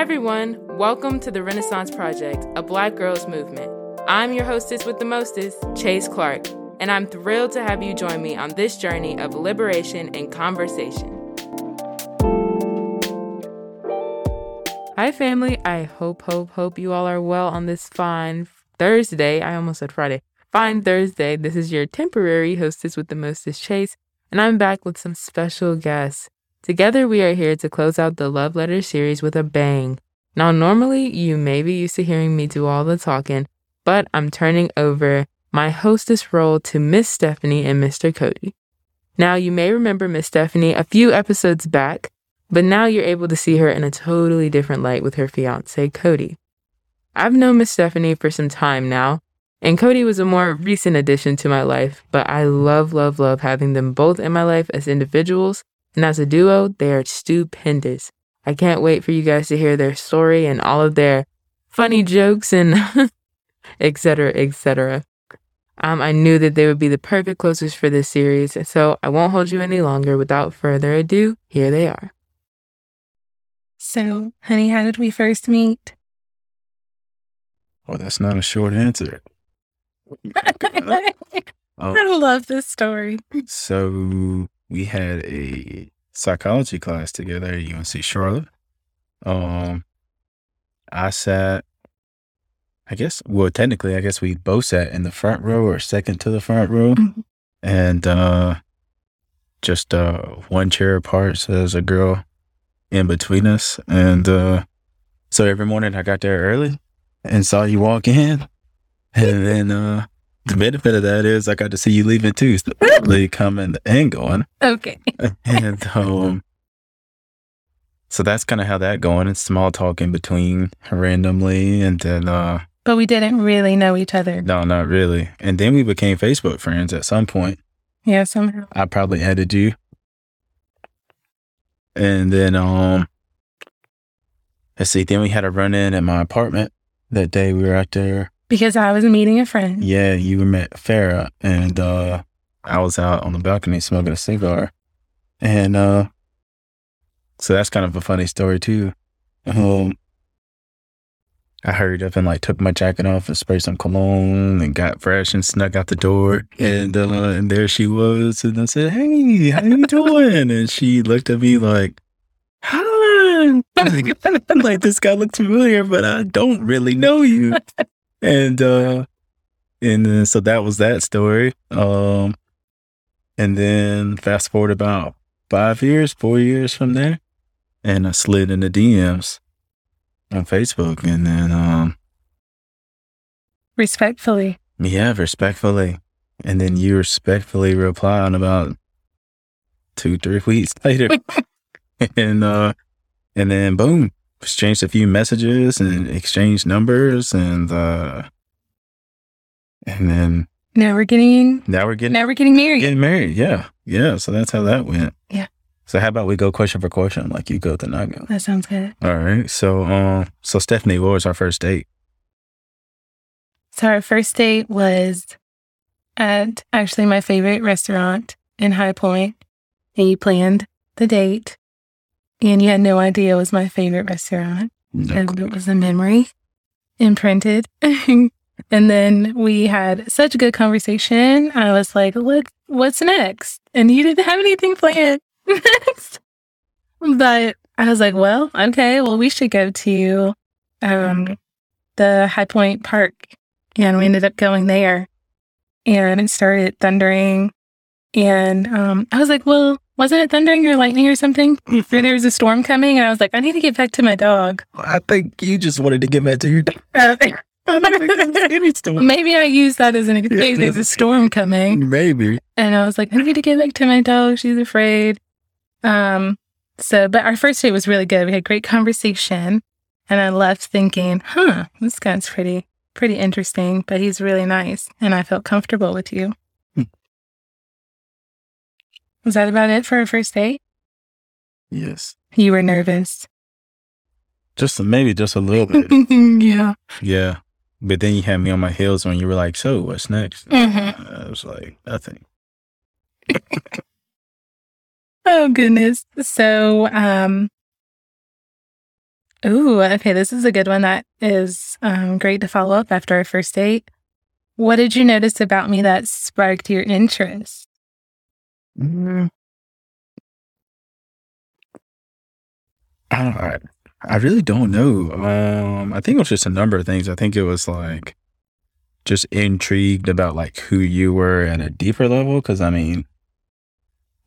Everyone. Welcome to the Renaissance Project, a Black girls movement. I'm your hostess with the mostest, Chase Clark, and I'm thrilled to have you join me on this journey of liberation and conversation. Hi, family. I hope, hope, hope you all are well on this fine Thursday. I almost said Friday. Fine Thursday. This is your temporary hostess with the mostest, Chase, and I'm back with some special guests. Together, we are here to close out the Love Letter series with a bang. Now, normally, you may be used to hearing me do all the talking, but I'm turning over my hostess role to Miss Stephany and Mr. Cody. Now, you may remember Miss Stephany a few episodes back, but now you're able to see her in a totally different light with her fiance, Cody. I've known Miss Stephany for some time now, and Cody was a more recent addition to my life, but I love, love, love having them both in my life as individuals and as a duo, they are stupendous. I can't wait for you guys to hear their story and all of their funny jokes and etc. etc. Um, I knew that they would be the perfect closers for this series, so I won't hold you any longer. Without further ado, here they are. So, honey, how did we first meet? Oh, that's not a short answer. I love this story. So we had a psychology class together at UNC Charlotte. Um, I sat, I guess, well, technically, I guess we both sat in the front row or second to the front row, Mhm. and uh, just uh, one chair apart. So there's a girl in between us, and uh, so every morning I got there early and saw you walk in, and then uh, the benefit of that is I got to see you leaving too, so they coming and going, Okay. and um, so that's kind of how that going. It's small talk in between randomly, and then uh, But we didn't really know each other. no, not really, and then we became Facebook friends at some point. Yeah, somehow. I probably added you. And then um let's see, then we had a run in at my apartment that day we were out there. Because I was meeting a friend. Yeah, you were met Farah and uh I was out on the balcony smoking a cigar. And uh so that's kind of a funny story too. Um I hurried up and like took my jacket off and sprayed some cologne and got fresh and snuck out the door. And uh, and there she was. And I said, Hey, how you doing? And she looked at me like, Hi. Like, this guy looks familiar, but I don't really know you. And uh and then so that was that story. Um and then fast forward about five years, four years from there, and I slid in the DMs on Facebook and then um Respectfully. yeah, respectfully. And then you respectfully reply on about two, three weeks later. and uh and then boom. Exchanged a few messages and exchanged numbers and uh and then Now we're getting now we're getting now we're getting married. getting married. Yeah. Yeah. So that's how that went. Yeah. So how about we go question for question like you go then I go. That sounds good. All right. So um so Stephany, what was our first date? So our first date was at actually my favorite restaurant in High Point, and you planned the date, and you had no idea it was my favorite restaurant, and it was a memory imprinted. and then we had such a good conversation. I was like, "What? What's next?" And you didn't have anything planned next, but I was like, "Well, okay. Well, we should go to um, the High Point Park." and we ended up going there and it started thundering and um, i was like well wasn't it thundering or lightning or something? There was a storm coming and i was like i need to get back to my dog. I think you just wanted to get back to your story. maybe i used that as an excuse. There's a storm coming. Maybe. and i was like i need to get back to my dog. She's afraid. Um so but our first date was really good. We had great conversation. And i left thinking huh this guy's pretty pretty interesting but he's really nice. And i felt comfortable with you. Was that about it for our first date Yes. you were nervous Just maybe just a little bit. yeah yeah. But then you had me on my heels when you were like, so what's next? Mhm. I was like, nothing. oh goodness so um Ooh, okay. This is a good one that is um, great to follow up after our first date. What did you notice about me that sparked your interest? Mm. I, I really don't know. Um, I think it was just a number of things. I think it was like just intrigued about like who you were at a deeper level. Cause I mean,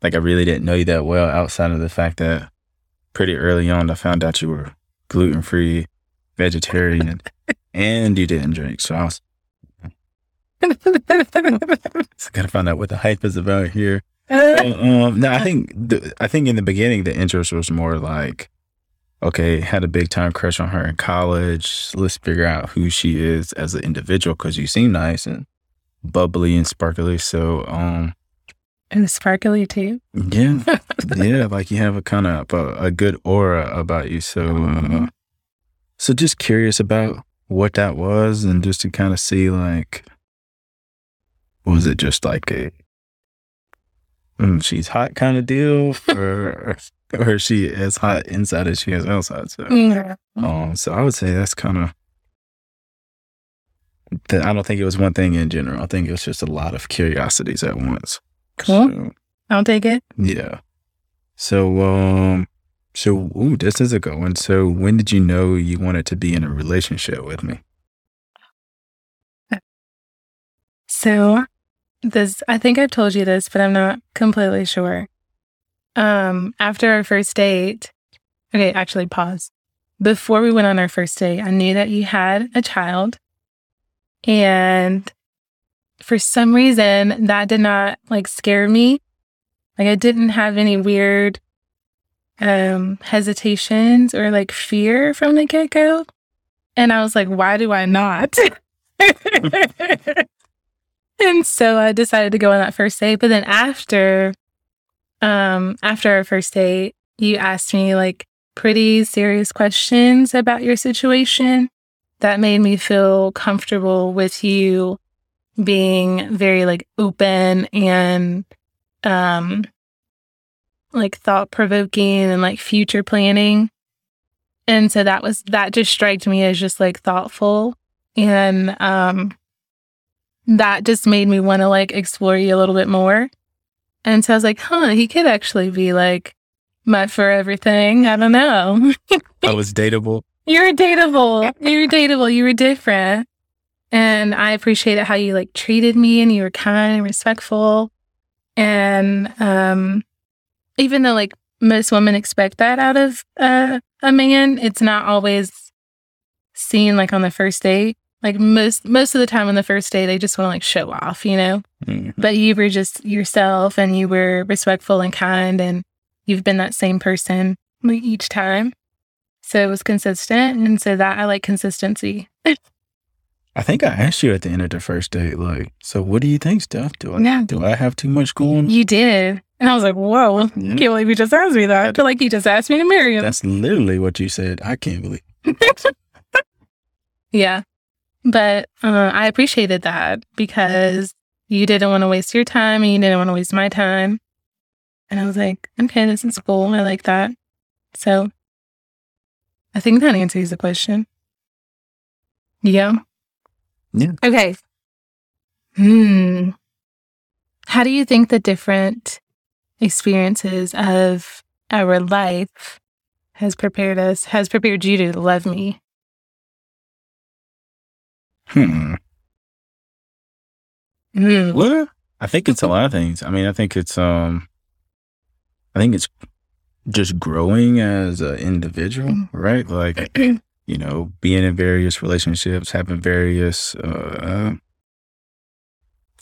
like I really didn't know you that well outside of the fact that pretty early on I found out you were gluten free, vegetarian, and you didn't drink. So I was so gotta find out what the hype is about here. Um, no, I think the, I think in the beginning the interest was more like, okay, had a big time crush on her in college. Let's figure out who she is as an individual because you seem nice and bubbly and sparkly. So, um, and sparkly too. Yeah, yeah, like you have a kind of a, a, good aura about you. So, uh, so just curious about what that was, and just to kind of see like was it just like a she's hot kind of deal, or or is she as hot inside as she is outside? So, yeah. um, so I would say that's kind of. I don't think it was one thing in general. I think it was just a lot of curiosities at once. Cool. So, I'll take it. Yeah. So, um, so ooh, this is a good one. So, when did you know you wanted to be in a relationship with me? So, this I think I've told you this, but I'm not completely sure. Um, after our first date, okay, actually pause. Before we went on our first date, I knew that you had a child. And for some reason, that did not like scare me. Like I didn't have any weird um hesitations or like fear from the get-go. And I was like, why do I not? and so I decided to go on that first date. But then after, um, after our first date, you asked me like pretty serious questions about your situation that made me feel comfortable with you being very like open and um like thought provoking and like future planning. And so that was that just struck me as just like thoughtful and um that just made me want to like explore you a little bit more. And so I was like, huh, he could actually be like my for everything. I don't know. I was dateable. You were dateable. You were dateable. You were different. And I appreciated how you like treated me and you were kind and respectful. And um even though like most women expect that out of uh, a man, it's not always seen like on the first date. Like most most of the time on the first day, they just want to like show off, you know. Mm-hmm. But you were just yourself, and you were respectful and kind, and you've been that same person each time. So it was consistent, and so that I like consistency. I think I asked you at the end of the first date, like, so what do you think, Steph? Do I yeah. do I have too much going? You did. And I was like, whoa, yeah. can't believe you just asked me that. I feel like you just asked me to marry him. That's literally what you said. I can't believe. yeah. But uh, I appreciated that because you didn't want to waste your time and you didn't want to waste my time. And I was like, okay, this is cool. I like that. So I think that answers the question. Yeah. Yeah. Okay. Hmm. How do you think the different experiences of our life has prepared us, has prepared you to love me? Hmm. Hmm. Well, I think it's a lot of things. I mean, I think it's um, I think it's just growing as an individual, mm-hmm. right? Like, you know, being in various relationships, having various uh,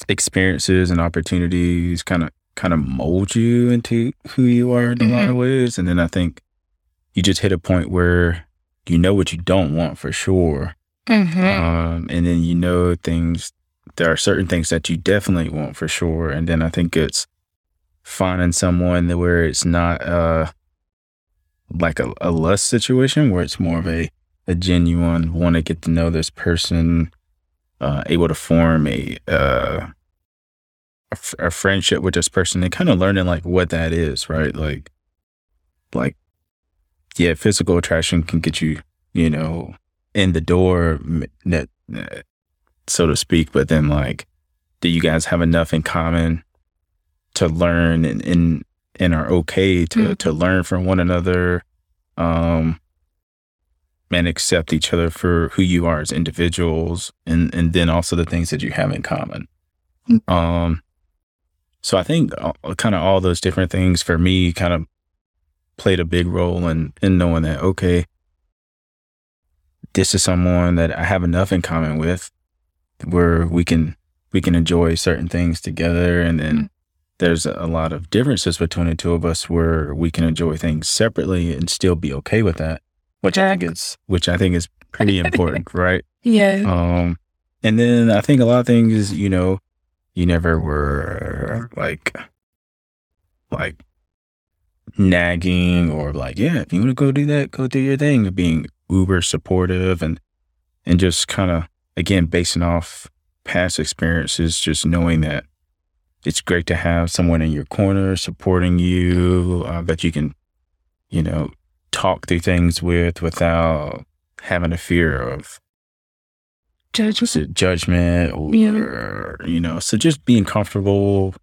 experiences and opportunities, kind of kind of mold you into who you are in a lot of mm-hmm. ways. And then I think you just hit a point where you know what you don't want for sure, Mm-hmm. Um, and then you know things, there are certain things that you definitely want for sure. And then I think it's finding someone where it's not uh, like a, a lust situation, where it's more of a, a genuine want to get to know this person, uh, able to form a, uh, a, f- a friendship with this person and kind of learning like what that is, right? Like, like yeah, physical attraction can get you, you know, in the door, so to speak. But then, like, do you guys have enough in common to learn and and, and are okay to mm-hmm. to learn from one another, um, and accept each other for who you are as individuals, and and then also the things that you have in common. Mm-hmm. Um, so I think uh, kind of all those different things for me kind of played a big role in in knowing that okay, this is someone that I have enough in common with where we can we can enjoy certain things together. And then mm-hmm. there's a lot of differences between the two of us where we can enjoy things separately and still be okay with that which i think is which i think is pretty important right? Yeah. Um and then i think a lot of things you know you never were like like nagging or like yeah if you want to go do that go do your thing being uber supportive and and just kind of again basing off past experiences just knowing that it's great to have someone in your corner supporting you uh, that you can you know talk through things with without having a fear of judgment, judgment or yeah. you know so just being comfortable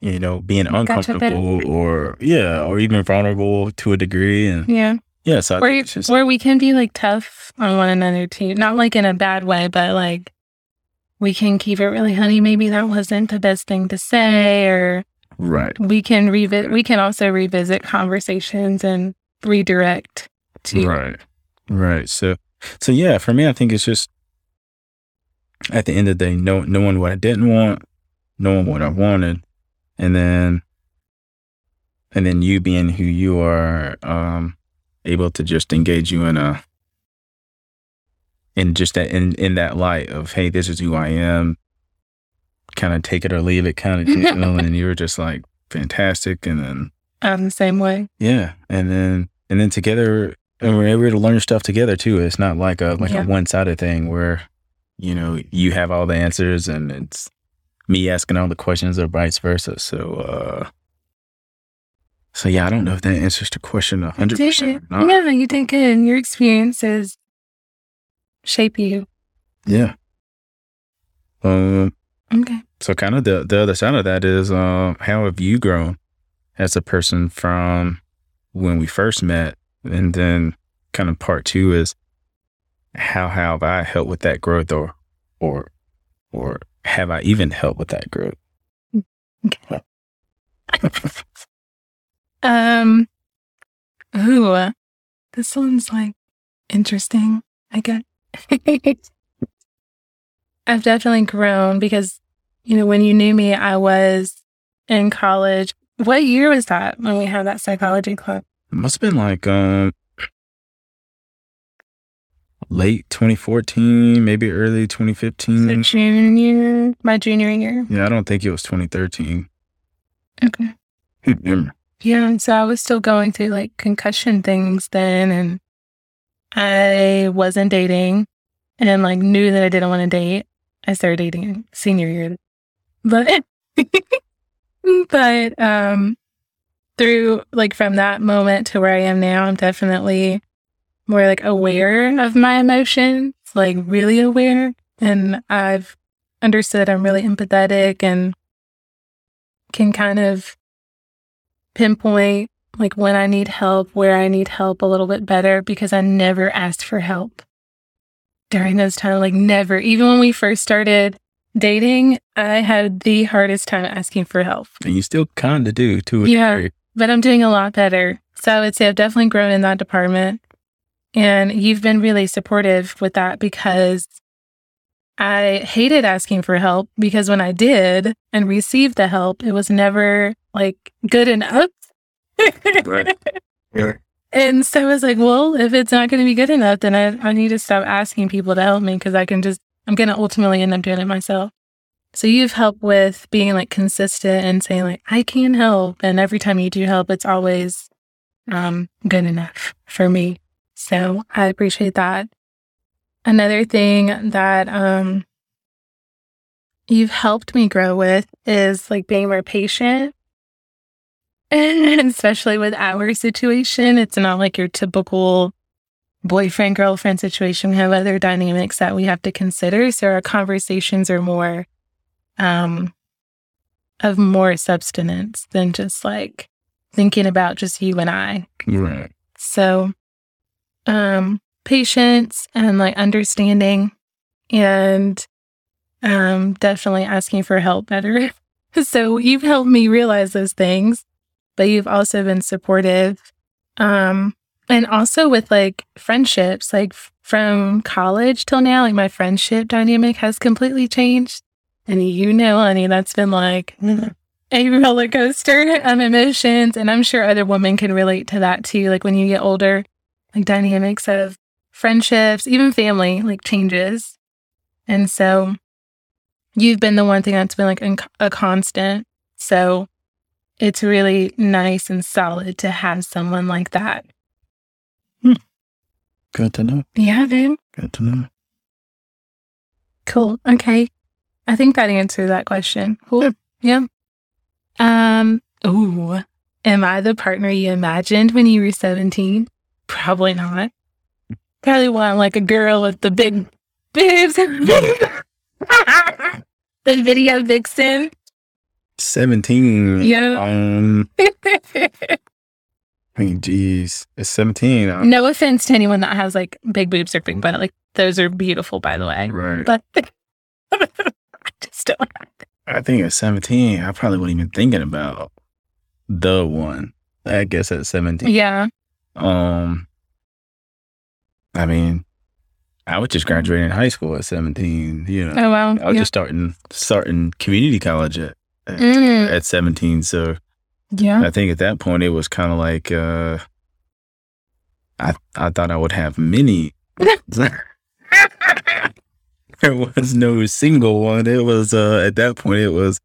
you know being uncomfortable or yeah or even vulnerable to a degree and yeah yeah so where, just, where we can be like tough on one another too. Not like in a bad way but like we can keep it really honey. Maybe that wasn't the best thing to say or right. we can revisit we can also revisit conversations and redirect to right. Right. So so yeah for me i think it's just at the end of the day, know, knowing what I didn't want, knowing what I wanted, and then and then you being who you are, um, able to just engage you in a in just that in in that light of hey, this is who I am. Kind of take it or leave it, kind of you know, and you were just like fantastic, and then I'm the same way. Yeah, and then and then together, and we're able to learn stuff together too. It's not like a like yeah. a one sided thing where you know, you have all the answers and it's me asking all the questions or vice versa. So, uh, so yeah, I don't know if that answers the question hundred percent. Yeah, you did good. Your experiences shape you. Yeah. Um. Okay. So, kind of the the other side of that is, um, how have you grown as a person from when we first met, and then kind of part two is how have I helped with that growth or or or have I even helped with that growth? Okay. um ooh, this one's like interesting, I guess. I've definitely grown because, you know, when you knew me, I was in college. What year was that when we had that psychology club? It must have been like um late 2014, maybe early 2015. So junior, my junior year. Yeah, I don't think it was 2013. Okay. yeah, and so I was still going through like concussion things then, and I wasn't dating, and like knew that I didn't want to date. I started dating senior year, but but um, through like from that moment to where I am now, I'm definitely more like aware of my emotions, like really aware. And I've understood I'm really empathetic and can kind of pinpoint like when I need help, where I need help a little bit better because I never asked for help during those times. Like, never. Even when we first started dating, I had the hardest time asking for help. And you still kind of do, too. Yeah. But I'm doing a lot better. So I would say I've definitely grown in that department. And you've been really supportive with that because I hated asking for help because when I did and received the help, it was never like good enough. right. Yeah. And so I was like, well, if it's not going to be good enough, then I, I need to stop asking people to help me because I can just, I'm going to ultimately end up doing it myself. So you've helped with being like consistent and saying like, I can help. And every time you do help, it's always um, good enough for me. So I appreciate that. Another thing that um, you've helped me grow with is like being more patient And especially with our situation, it's not like your typical boyfriend girlfriend situation. We have other dynamics that we have to consider. So our conversations are more um of more substance than just like thinking about just you and I. Right. So um patience and like understanding and um definitely asking for help better. so you've helped me realize those things, but you've also been supportive. Um and also with like friendships, like f- from college till now, like my friendship dynamic has completely changed. And you know, honey, that's been like a roller coaster of emotions. And I'm sure other women can relate to that too. Like when you get older, like dynamics of friendships, even family, like changes. And so you've been the one thing that's been like a, a constant. So it's really nice and solid to have someone like that. Good to know. Yeah, babe. Good to know. Cool. Okay. I think that answered that question. Cool. Yeah. Um, ooh. Am I the partner you imagined when you were 17? Probably not. Probably want like a girl with the big boobs. the video vixen. 17. Yeah. Um, I mean, geez. It's 17. uh, no offense to anyone that has like big boobs or big butt. Like those are beautiful, by the way. Right. But I just don't. I think at 17, I probably wasn't even thinking about the one. I guess at 17. Yeah. Um, I mean, I was just graduating high school at 17, you know. Oh wow. I was yeah. just starting starting community college at, at, Mm, at 17. So yeah. I think at that point it was kind of like uh I I thought I would have many. there was no single one. It was uh at that point it was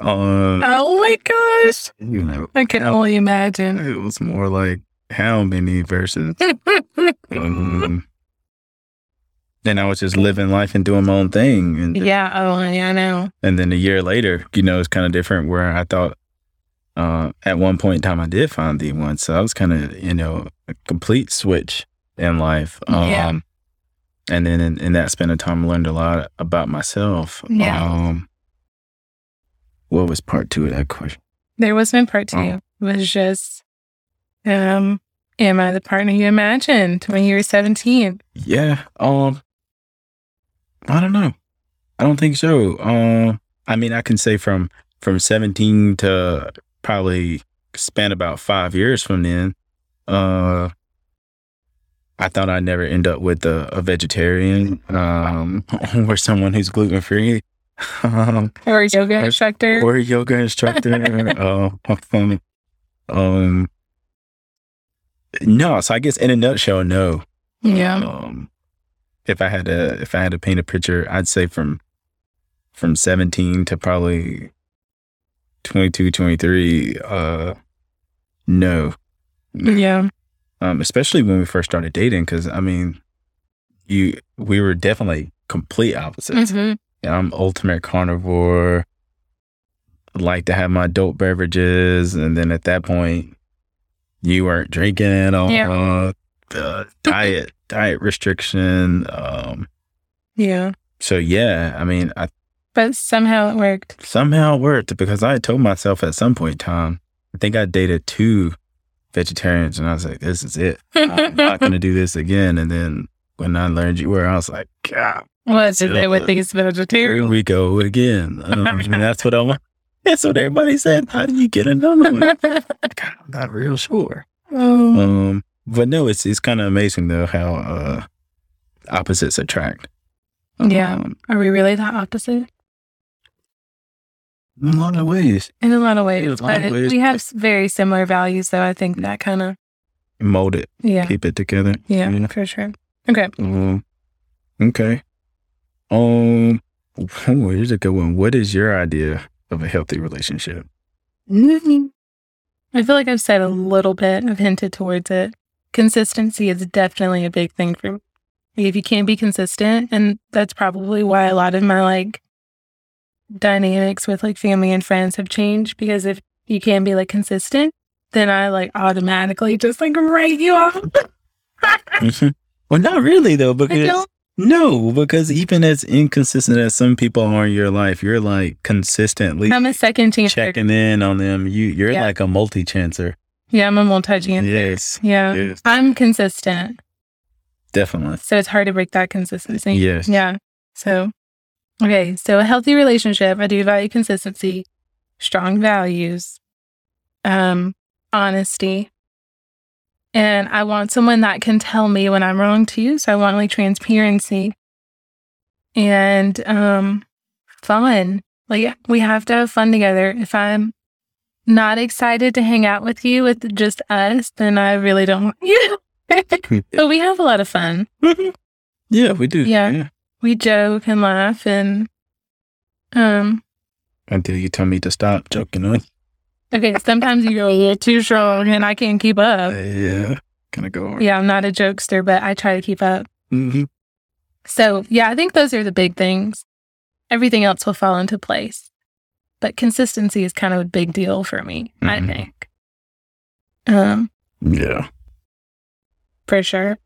um Oh my gosh. you know I can only imagine. it was more like how many verses. um, then I was just living life and doing my own thing and yeah. Oh, yeah, I know. And then a year later, you know, it's kind of different where I thought uh, at one point in time I did find the one. So I was kind of, you know, a complete switch in life. Um, Yeah. And then in, in that span of time, I learned a lot about myself. Yeah. Um, what was part two of that question? There was no part two. Oh. It was just, um, am I the partner you imagined when you were 17? Yeah. Um, I don't know. I don't think so. Um, I mean, I can say from from 17 to probably span about five years from then. Uh, I thought I'd never end up with a, a vegetarian um, or someone who's gluten free. um, Or yoga Or- instructor? or a yoga instructor. uh, um, um, no, so I guess in a nutshell, no. yeah. Um, if I had to, if I had to paint a picture, I'd say from from 17 to probably 22, 23. Uh, no, Yeah. um, especially when we first started dating, because I mean, you we were definitely complete opposites. Mhm. Yeah, I'm ultimate carnivore. Like to have my dope beverages, and then at that point, you weren't drinking at all. Yeah. Uh, diet, diet restriction. Um, Yeah. so yeah, I mean, I But somehow it worked. somehow it worked because I told myself at some point in time, I think I dated two vegetarians, and I was like, "This is it. I'm not gonna do this again." And then when I learned you were, I was like, "God, What's it with these vegetarian? here we go again." Um, and that's what I want. That's what everybody said. How do you get another one? God, I'm not real sure. oh. Um, but no, it's it's kind of amazing though how uh opposites attract. Yeah. Um, Are we really that opposite? in a lot of ways, In a lot of ways. Lot of ways. we have very similar values, though. I think that kind of, mold it, yeah. keep it together. Yeah, Yeah. for sure. Okay. Um, okay. Um, oh, here's a good one. What is your idea of a healthy relationship? I feel like I've said a little bit, I've hinted towards it. Consistency is definitely a big thing for me. If you can't be consistent, and that's probably why a lot of my like dynamics with like family and friends have changed because if you can't be like consistent, then I like automatically just like write you off. Mhm. Well, not really though, because no, because even as inconsistent as some people are in your life, you're like consistently I'm a second chance. checking in on them. You you're Yeah. like a multi chancer. Yeah, I'm a multi chance. Yes. Yeah. Yes. I'm consistent. Definitely. So it's hard to break that consistency. Yes. Yeah. So, okay. So a healthy relationship, I do value consistency, strong values, um, honesty. And I want someone that can tell me when I'm wrong too. So I want like transparency and um fun. Like we have to have fun together. If I'm not excited to hang out with you with just us, then I really don't want you. but we have a lot of fun. yeah, we do. Yeah. We joke and laugh and um Until you tell me to stop joking on. okay, sometimes you go, a little too strong and I can't keep up. yeah. Kind of go on. Yeah, I'm not a jokester, but I try to keep up. hmm So yeah, I think those are the big things. Everything else will fall into place. But consistency is kind of a big deal for me, I Mhm. think. Um, Yeah. for sure.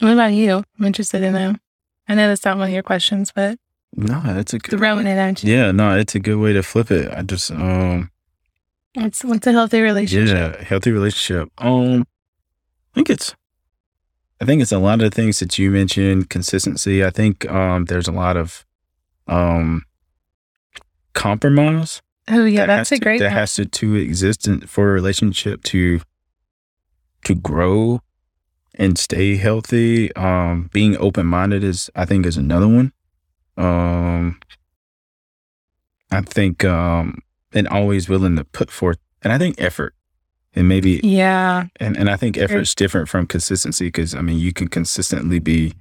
What about you? I'm interested in that. I know that's not one of your questions, but No, that's a good. throwing it at you. Yeah, no, it's a good way to flip it. I just um It's what's a healthy relationship? yeah, healthy relationship. Um I think it's I think it's a lot of things that you mentioned, consistency. I think um there's a lot of um compromise. Oh yeah, that that's a to- great that one. has to to exist in, for a relationship to to grow and stay healthy. Um being open minded is I think is another one. Um I think um and always willing to put forth and I think effort and maybe Yeah. and, and I think effort's different from consistency because I mean you can consistently be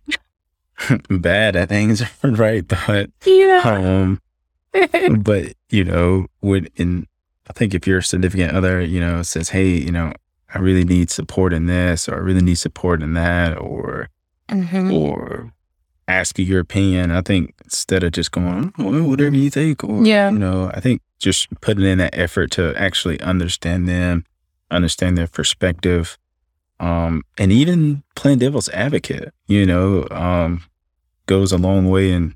bad at things, right? But Yeah. um but you know, would in I think if your significant other, you know, says, Hey, you know, I really need support in this or I really need support in that or Mhm. or ask you your opinion, I think instead of just going, well, whatever you think or Yeah. you know, I think just putting in that effort to actually understand them, understand their perspective, um, and even playing devil's advocate, you know, um, goes a long way in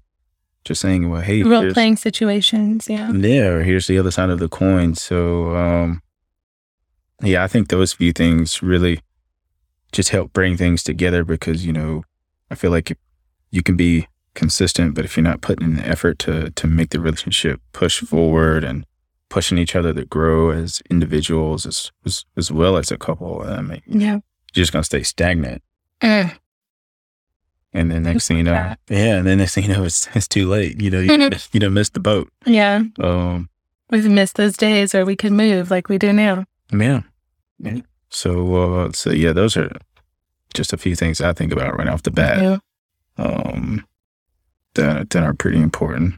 just saying, well, hey, Role playing situations. Yeah. yeah, here's the other side of the coin. So, um, yeah, I think those few things really just help bring things together because, you know, I feel like you can be consistent, but if you're not putting in the effort to, to make the relationship push forward and pushing each other to grow as individuals as, as, as well as a couple, I mean, Yeah. you're just going to stay stagnant. Mm. And then next thing you know, yeah, and then next thing you know, it's, it's too late. You know, you, you done missed the boat. Yeah. Um, We've missed those days where we could move like we do now. Yeah. Yeah. So, uh, so yeah, those are just a few things I think about right off the bat. Yeah. Um, that that are pretty important.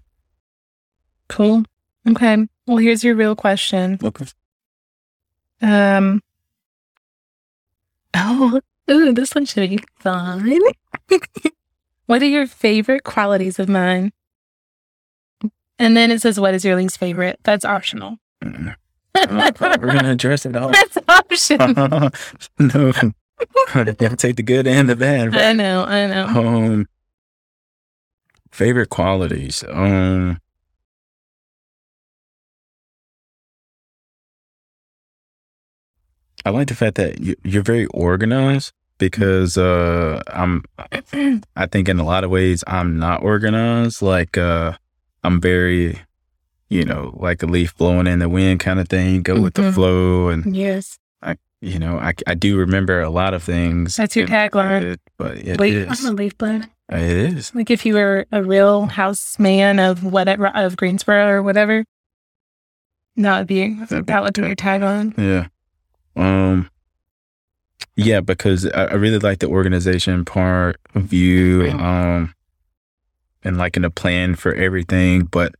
Cool. Okay. Well, here's your real question. Okay. Um. Oh, ooh, this one should be fun. what are your favorite qualities of mine? And then it says, "What is your least favorite?" That's optional. Mm. We're gonna address it all. That's optional. no, to take the good and the bad. I know. I know. Um, favorite qualities. Um, I like the fact that you, you're very organized because uh, I'm. I think in a lot of ways I'm not organized. Like uh, I'm very, you know, like a leaf blowing in the wind kind of thing. Go with the Mhm. flow, and yes. I, you know, I I do remember a lot of things. That's your tagline. but it Leaf. is. I'm a leaf blower. It is. Like if you were a real house man of whatever of Greensboro or whatever, that would be that would be your tagline. Yeah. Um. Yeah, because I, I really like the organization part of you, um, and liking a plan for everything. But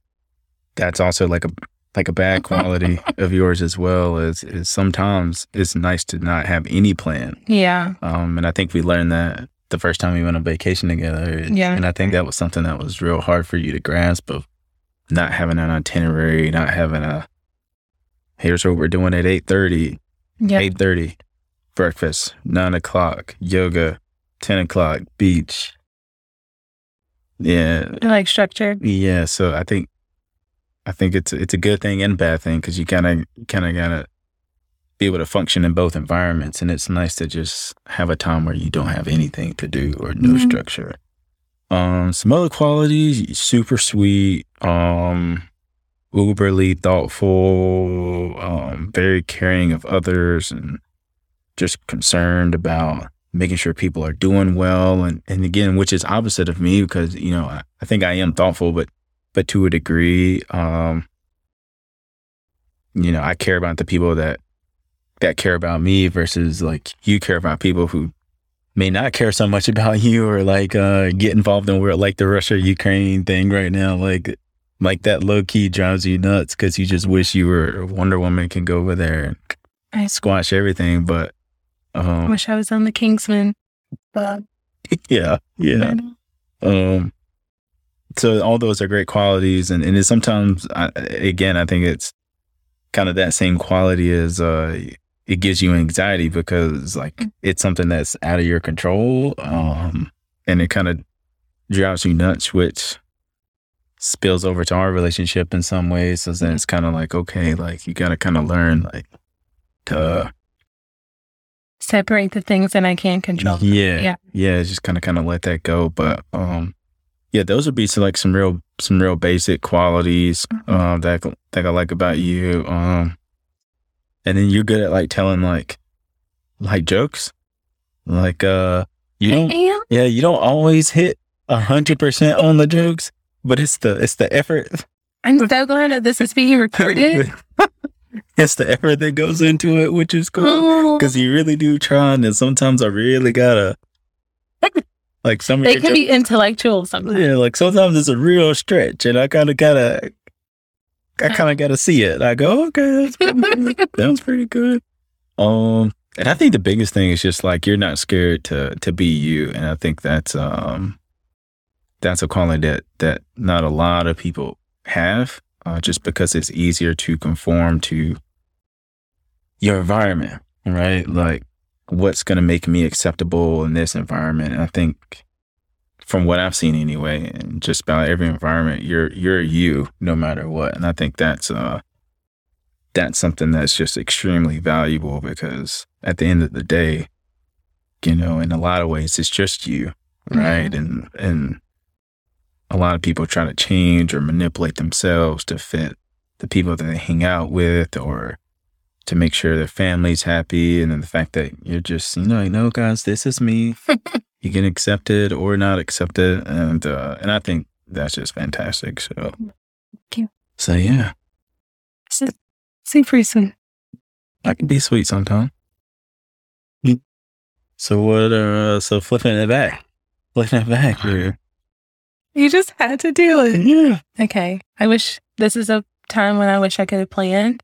that's also like a like a bad quality of yours as well. Is is sometimes it's nice to not have any plan. Yeah. Um, and I think we learned that the first time we went on vacation together. Yeah. And I think that was something that was real hard for you to grasp of not having an itinerary, not having a, here's what we're doing at 8.30 Yeah. 8.30 breakfast 9 o'clock yoga 10 o'clock beach yeah like structure. yeah so i think i think it's it's a good thing and bad thing because you kind of kind of gotta be able to function in both environments and it's nice to just have a time where you don't have anything to do or no Mhm. structure um some other qualities super sweet um uberly thoughtful um very caring of others and just concerned about making sure people are doing well. And and again which is opposite of me because you know I, I think i am thoughtful but but to a degree um you know i care about the people that that care about me versus like you care about people who may not care so much about you or like uh get involved in where like the russia ukraine thing right now. Like like that low key drives you nuts because you just wish you were wonder woman can go over there and squash everything. But um wish I was on the Kingsman. But yeah yeah Um, so all those are great qualities, and and it's sometimes I, again I think it's kind of that same quality as uh, it gives you anxiety because like it's something that's out of your control, um, and it kind of drives you nuts, which spills over to our relationship in some ways. So then it's kind of like okay, like you got to kind of learn like to separate the things that I can't control. yeah, Yeah. yeah, just kind of kind of let that go. But um, yeah, those would be some, like some real some real basic qualities Mhm. um that that I like about you. Um, and then you're good at like telling like like jokes, like uh, you don't yeah you don't always hit a hundred percent on the jokes, but it's the it's the effort. I'm so glad that this is being recorded. it's the effort that goes into it, which is cool. Because you really do try, and sometimes I really gotta like some they can be intellectual sometimes. Yeah, like sometimes it's a real stretch, and I kind of gotta, I kind of gotta see it. I go, okay, that's pretty good. that was pretty good. Um, and I think the biggest thing is just like you're not scared to to be you, and I think that's um, that's a quality that that not a lot of people have, uh, just because it's easier to conform to your environment, right? Like what's gonna make me acceptable in this environment. And I think from what I've seen anyway, and just about every environment, you're you're you no matter what. And I think that's uh that's something that's just extremely valuable because at the end of the day, you know, in a lot of ways it's just you, right? And and a lot of people try to change or manipulate themselves to fit the people that they hang out with or to make sure their family's happy. And then the fact that you're just you know you know guys this is me. You can accept it or not accept it and uh and i think that's just fantastic. So Thank you. so yeah. Super sweet. i can be sweet sometimes so what uh so flipping it back. Flipping it back here You just had to do it. yeah Okay. I wish this is a time when I wish I could have planned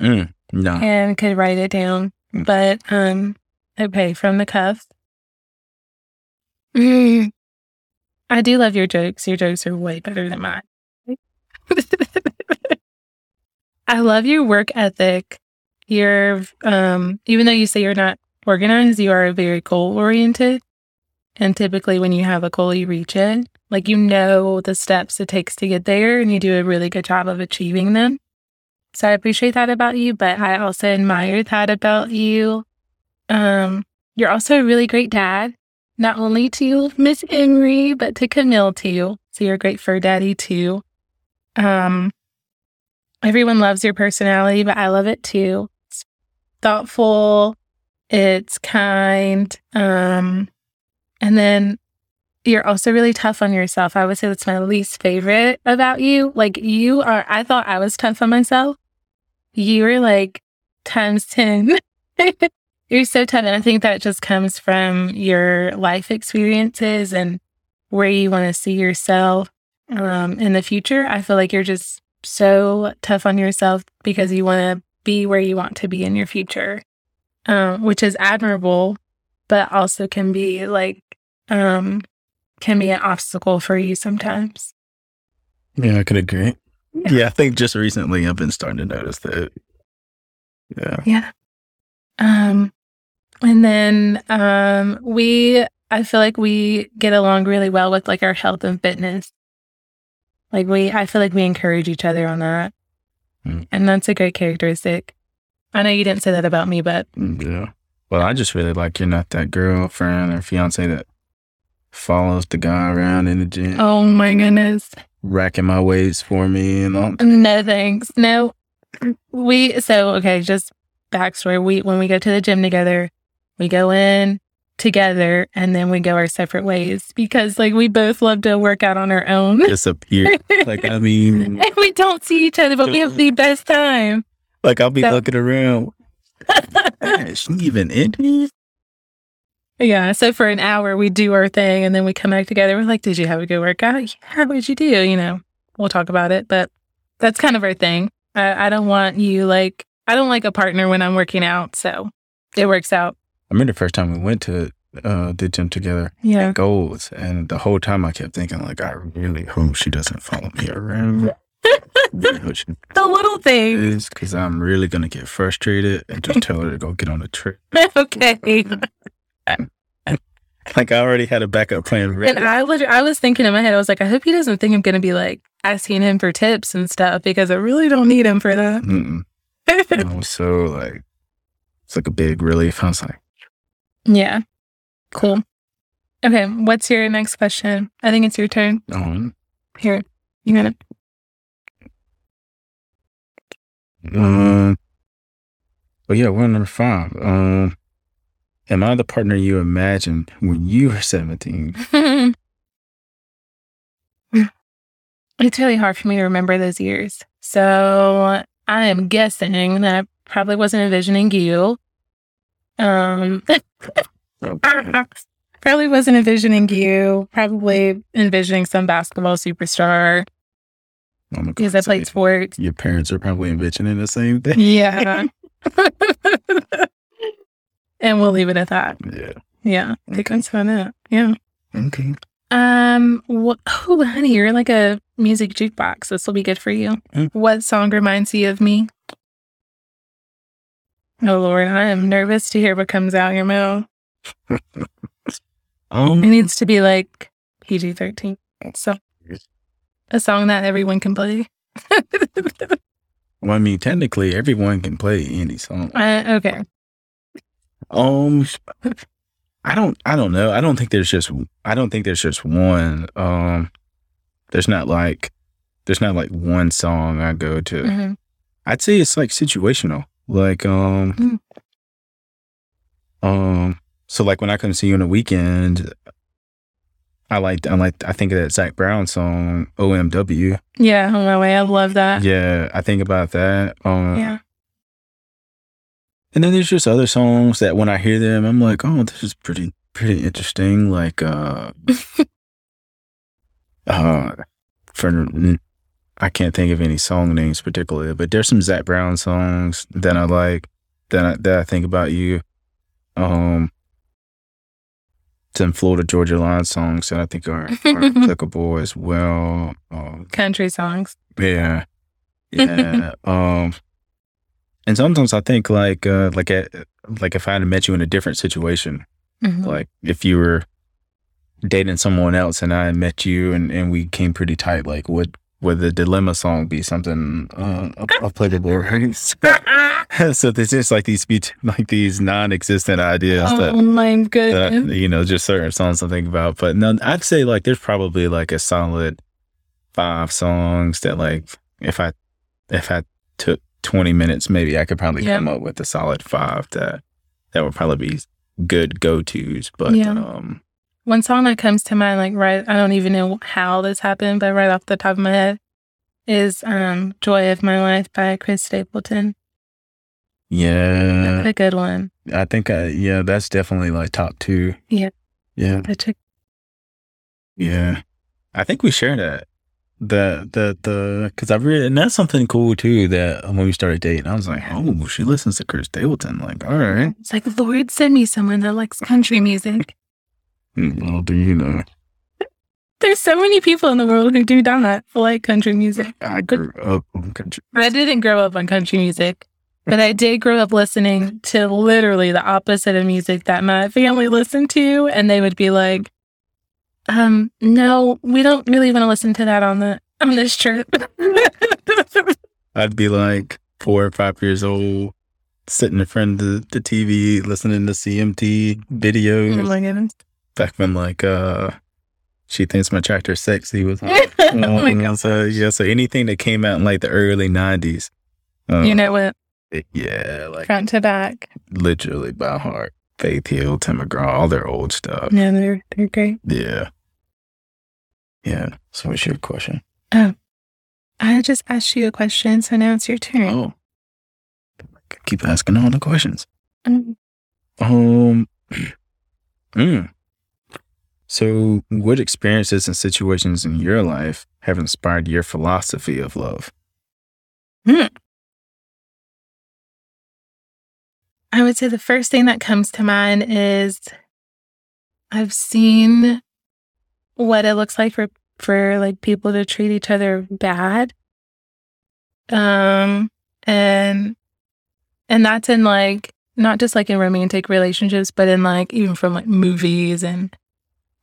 mm, no and could write it down. But um okay, from the cuff. Mm. I do love your jokes. Your jokes are way better than mine. I love your work ethic. You're um even though you say you're not organized, you are very goal oriented. And typically when you have a goal you reach it. Like you know the steps it takes to get there and you do a really good job of achieving them. So I appreciate that about you, but I also admire that about you. Um, you're also a really great dad, not only to Miss Emery, but to Camille too. So you're a great fur daddy too. Um, everyone loves your personality, but I love it too. It's thoughtful, it's kind, um, and then you're also really tough on yourself. I would say that's my least favorite about you. Like you are, I thought I was tough on myself. You were like times 10. you're so tough. And I think that just comes from your life experiences and where you want to see yourself um, in the future. I feel like you're just so tough on yourself because you want to be where you want to be in your future, um, which is admirable, but also can be like, um, can be an obstacle for you sometimes. yeah i could agree Yeah. yeah i think just recently i've been starting to notice that Yeah. Yeah. Um, and then um, we, I feel like we get along really well with like our health and fitness. Like we, I feel like we encourage each other on that, Mm. and that's a great characteristic. I know you didn't say that about me, but Yeah. Well, I just really like you're not that girlfriend or fiance that follows the guy around in the gym, oh my goodness, racking my weights for me and all. no thanks. No, we. So okay, just backstory. We when we go to the gym together, we go in together, and then we go our separate ways because like we both love to work out on our own. Disappear. like I mean, and we don't see each other, but we have the best time. like I'll be So- looking around. Man, is she even in here? Yeah. So for an hour, we do our thing and then we come back together. We're like, Did you have a good workout? Yeah. What'd you do? You know, we'll talk about it, but that's kind of our thing. I, I don't want you like, I don't like a partner when I'm working out. So it works out. I remember the first time we went to uh, the gym together, Yeah. goals, and the whole time I kept thinking, like, I really hope she doesn't follow me around. Really hope she The little thing. is because I'm really gonna get frustrated and just tell her to go get on a trip. okay. Like I already had a backup plan ready. And. I was, I was thinking in my head, I was like, I hope he doesn't think I'm going to be like asking him for tips and stuff because I really don't need him for that. Mm-mm. I was so like, it's like a big relief. I was like, yeah. Cool. Okay. What's your next question? I think it's your turn. oh, Here. You got it. um, but yeah, we're number five. Um, am I the partner you imagined when you were 17? it's really hard for me to remember those years. So I am guessing that I probably wasn't envisioning you. Um, probably wasn't envisioning you. Probably envisioning some basketball superstar Oh because I played sports. Your parents are probably envisioning the same thing. Yeah. and we'll leave it at that. Yeah. Yeah. I think that's fun. Out. Yeah. Okay. Um. What? Oh, honey, you're like a music jukebox. This will be good for you. Mm. What song reminds you of me? Oh Lord, I am nervous to hear what comes out your mouth. Um, It needs to be like PG thirteen. So, a song that everyone can play. well, I mean, technically, everyone can play any song. uh, okay. Um, I don't, I don't know. I don't think there's just, I don't think there's just one. Um, there's not like, there's not like one song I go to. hmm I'd say it's like situational. Like, um, Mm. um, so like when I come see you on the weekend, I like, I like, I think of that Zac Brown song, OMW. Yeah. On my way. I love that. Yeah, I think about that. Um, Yeah. And then there's just other songs that when I hear them, I'm like, oh, this is pretty pretty interesting. Like uh uh for I can't think of any song names particularly, but there's some Zac Brown songs that I like that I, that I think about you. Um some Florida Georgia Line songs that I think are, are applicable as well. Um Country songs. yeah. Yeah. um and sometimes I think like uh like at, like if I had met you in a different situation, Mhm. like if you were dating someone else and I met you and, and we came pretty tight, like would would the dilemma song be something uh applicable, right? so there's just like these like these non existent ideas that Oh my that you know, just certain songs I think about. But no, I'd say like there's probably like a solid five songs that like if I if I took twenty minutes, maybe I could probably Yeah. come up with a solid five that that would probably be good go tos. But Yeah. um One song that comes to mind, like right, I don't even know how this happened, but right off the top of my head is um Joy of My Life by Chris Stapleton. yeah, a good one. I think I yeah, that's definitely like top two. Yeah. Yeah. Such a- Yeah. I think we share that. The the the because I've read and that's something cool too that when we started dating I was like oh she listens to Chris Stapleton like all right It's like, Lord, send me someone that likes country music. Well do you know There's so many people in the world who do not like country music. I grew up on country I didn't grow up on country music. but I did grow up listening to literally the opposite of music that my family listened to, and they would be like, "Um, no, we don't really want to listen to that on the on this trip." I'd be like four or five years old, sitting in front of the, the TV, listening to CMT videos. oh my goodness! Back when like uh she thinks my tractor's sexy was on. oh my god! So yeah, so anything that came out in like the early nineties. Uh, You know what? yeah, like Front to back. literally by heart. Faith Hill, Tim McGraw, all their old stuff. Yeah, they're they're great. Yeah. Yeah. So what's your question? Oh, I just asked you a question, so now it's your turn. Oh. Keep asking all the questions. Um, Um mm. So what experiences and situations in your life have inspired your philosophy of love? I would say the first thing that comes to mind is I've seen what it looks like for for like people to treat each other bad. Um and and that's in like not just like in romantic relationships, but in like even from like movies and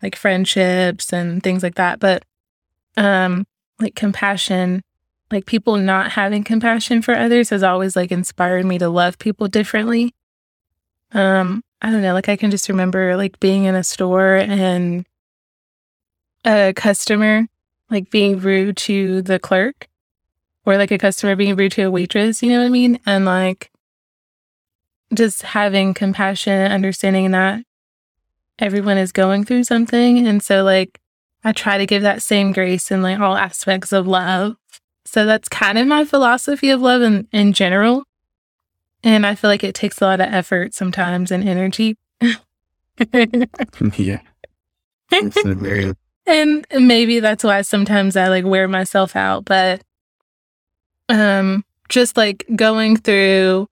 like friendships and things like that. But um like compassion like people not having compassion for others has always like inspired me to love people differently. Um, I don't know, like I can just remember like being in a store and a customer like being rude to the clerk or like a customer being rude to a waitress, you know what I mean? And like just having compassion, understanding that everyone is going through something. And so like I try to give that same grace in like all aspects of love. So that's kind of my philosophy of love in, in general. And I feel like it takes a lot of effort sometimes and energy. yeah. It's a very and maybe that's why sometimes I like wear myself out, but um just like going through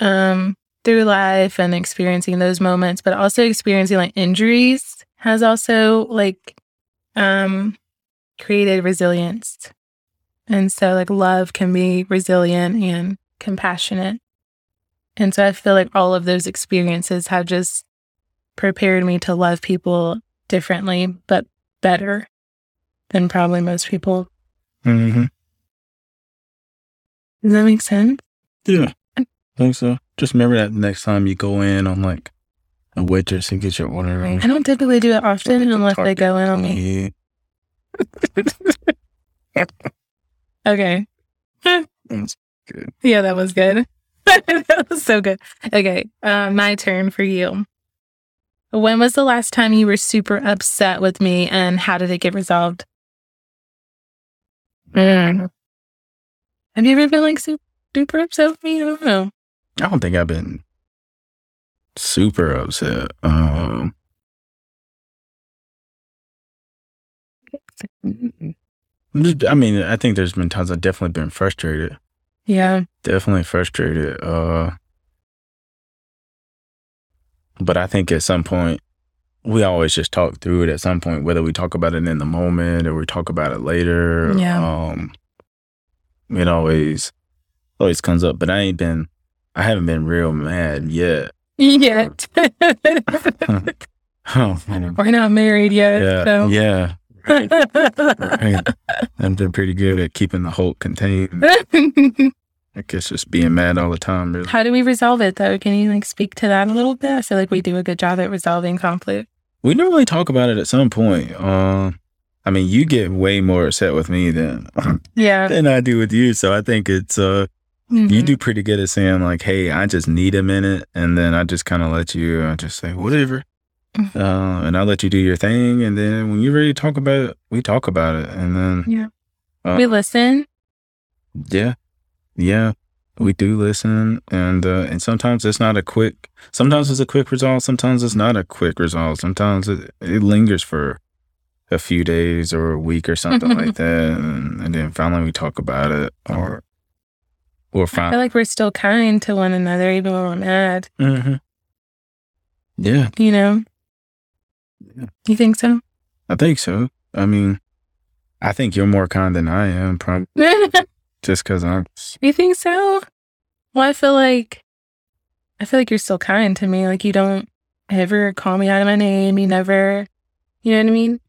um through life and experiencing those moments, but also experiencing like injuries has also like um created resilience. And so like love can be resilient and compassionate. And so I feel like all of those experiences have just prepared me to love people differently, but better than probably most people. hmm Does that make sense? Yeah. I think so. Just remember that next time you go in on like a waitress and get your order. I don't typically do it often unless they go in on me. Okay. That's good. Yeah, that was good. that was so good. Okay. Uh, my turn for you. When was the last time you were super upset with me and how did it get resolved? Mm. Have you ever been like super, super upset with me? I don't know. I don't think I've been super upset. Um, I mean, I think there's been times I've definitely been frustrated. Yeah. Definitely frustrated. Uh, but I think at some point, we always just talk through it at some point, whether we talk about it in the moment or we talk about it later. Yeah. Um, it always, always comes up, but I ain't been, I haven't been real mad yet. Yet. Oh, man. We're not married yet. yeah. So. Yeah. Right. I've been pretty good at keeping the Hulk contained. I guess just being mad all the time, really. How do we resolve it though? Can you like speak to that a little bit? I feel like we do a good job at resolving conflict. We normally talk about it at some point. Um, I mean, you get way more upset with me than Yeah. than I do with you. So I think it's uh, you Mhm. do pretty good at saying like, "Hey, I just need a minute," and then I just kind of let you uh, just say whatever, Mhm. uh, and I let you do your thing. And then when you're ready to talk about it, we talk about it. And then Yeah. uh, we listen. Yeah, yeah, we do listen, and uh, and sometimes it's not a quick. Sometimes it's a quick resolve. Sometimes it's not a quick resolve. Sometimes it, it lingers for a few days or a week or something like that, and, and then finally we talk about it, or or I find. feel like we're still kind to one another even when we're mad. hmm Yeah, You know? Yeah. You think so? I think so. I mean, I think you're more kind than I am, probably just because I'm. You think so? Well, I feel like I feel like you're still kind to me. Like you don't ever call me out of my name. You never, you know what I mean?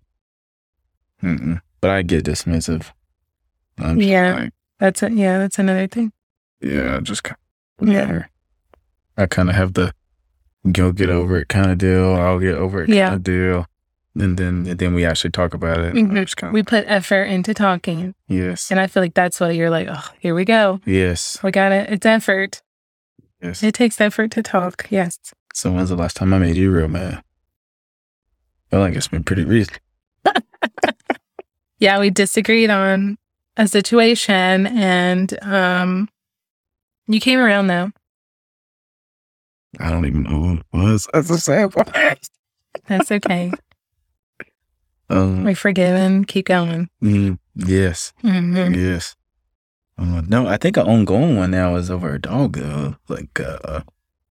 Mm-mm. But I get dismissive. I'm Yeah. like, That's it. Yeah, that's another thing. yeah, just kind Yeah. I kind of have the go get over it kind of deal. I'll get over it Yeah. kind of deal. And then and then we actually talk about it. Mhm. Kinda- We put effort into talking, yes. and I feel like that's what you're like. Oh, here we go. Yes. We got it. It's effort. Yes. It takes effort to talk. Yes. So when's the last time I made you real mad? feel like it's been pretty recent. Yeah, we disagreed on a situation, and um, you came around though. I don't even know what it was. That's a sad part. That's okay. Um, We're forgiven. Keep going. mm, yes. Mhm. Yes. Uh, no, I think an ongoing one now is over a dog though. Like uh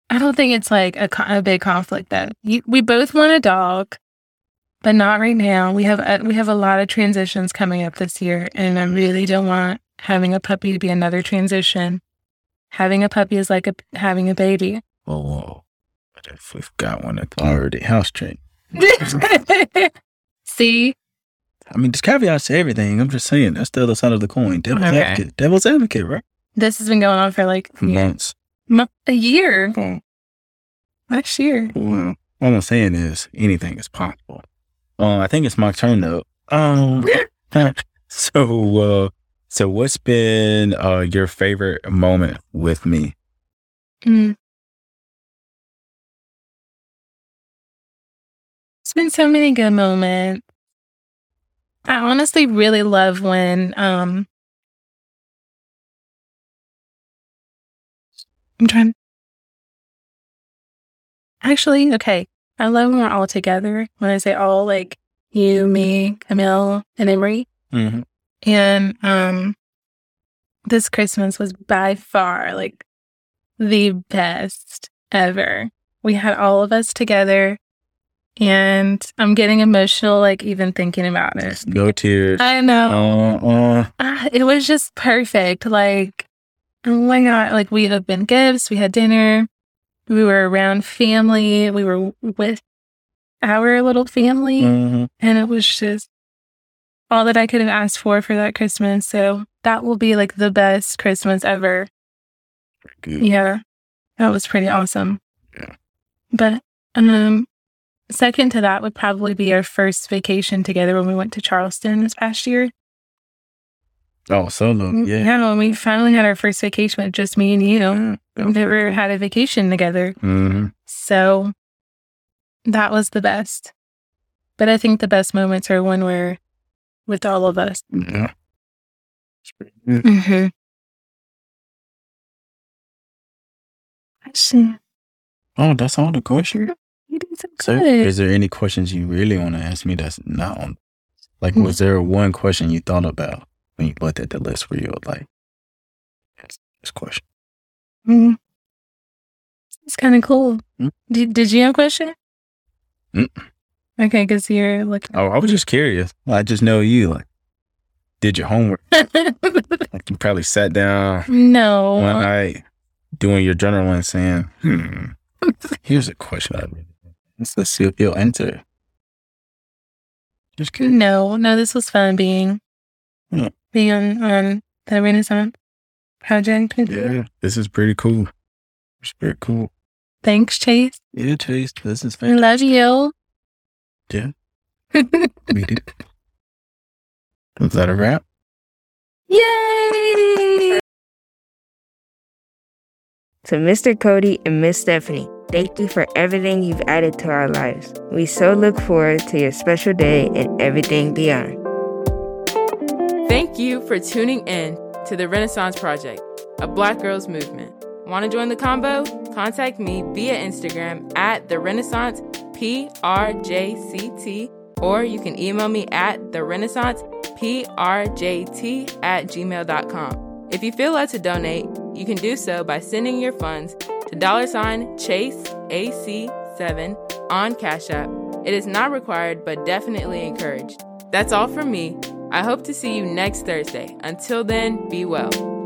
I don't think it's like a, a big conflict that you, we both want a dog, but not right now. We have a, we have a lot of transitions coming up this year, and I really don't want having a puppy to be another transition. Having a puppy is like a, having a baby. oh whoa. But if we've got one that's already house trained. See, I mean there's caveats to everything. I'm just saying that's the other side of the coin. Devil's Okay. advocate. Devil's advocate, right? this has been going on for like months. mo- a year. Oh, Last year. well, all I'm saying is anything is possible. Uh, I think it's my turn though. Um, so, uh, so what's been uh your favorite moment with me? Mm. It's been so many good moments. I honestly really love when um I'm trying Actually, okay. I love when we're all together. When I say all like you, me, Camille, and Emery. Mm-hmm. And um this Christmas was by far like the best ever. We had all of us together and I'm getting emotional like even thinking about it. No tears. I know. Uh, uh, it was just perfect. Like oh my god, like we had been gifts, we had dinner, we were around family, we were with our little family mhm. and it was just all that I could have asked for for that Christmas. So that will be like the best Christmas ever. Good. Yeah, that was pretty awesome. Yeah. But um, second to that would probably be our first vacation together when we went to Charleston this past year. Oh, solo. Mm, Yeah. when we finally had our first vacation with just me and you. We've never had a vacation together. Mm-hmm. So that was the best. But I think the best moments are when we're with all of us. Yeah. It's pretty good. Mm-hmm. Oh, that's all the question. Did so good. is there any questions you really want to ask me that's not on? Like, was there one question you thought about when you looked at the list where you were like, "Yes, this question? Mm. It's kind of cool. Mm. Did, did you have a question? Mm. Okay, because you're looking. Oh, I was just curious. I just know you like did your homework. Like, you probably sat down no. one night doing your journaling, saying, "Hmm, here's a question I really let's, let's see if you'll enter. Just kidding. No, no, this was fun being Yeah. being on, on the Renaissance project. Yeah, this is pretty cool. It's pretty cool. Thanks, Chase. Yeah, Chase, this is I fantastic. love you. Yeah, we do. Is that a wrap? Yay! To Mr. Cody and Miss Stephany, thank you for everything you've added to our lives. We so look forward to your special day and everything beyond. Thank you for tuning in to the Renaissance Project, a Black Girls Movement. Want to join the combo? Contact me via Instagram at the Renaissance PRJCT, or you can email me at the Renaissance PRJT at gmail.com. If you feel led to donate, you can do so by sending your funds to dollar sign Chase AC7 on Cash App. It is not required, but definitely encouraged. That's all from me. I hope to see you next Thursday. Until then, be well.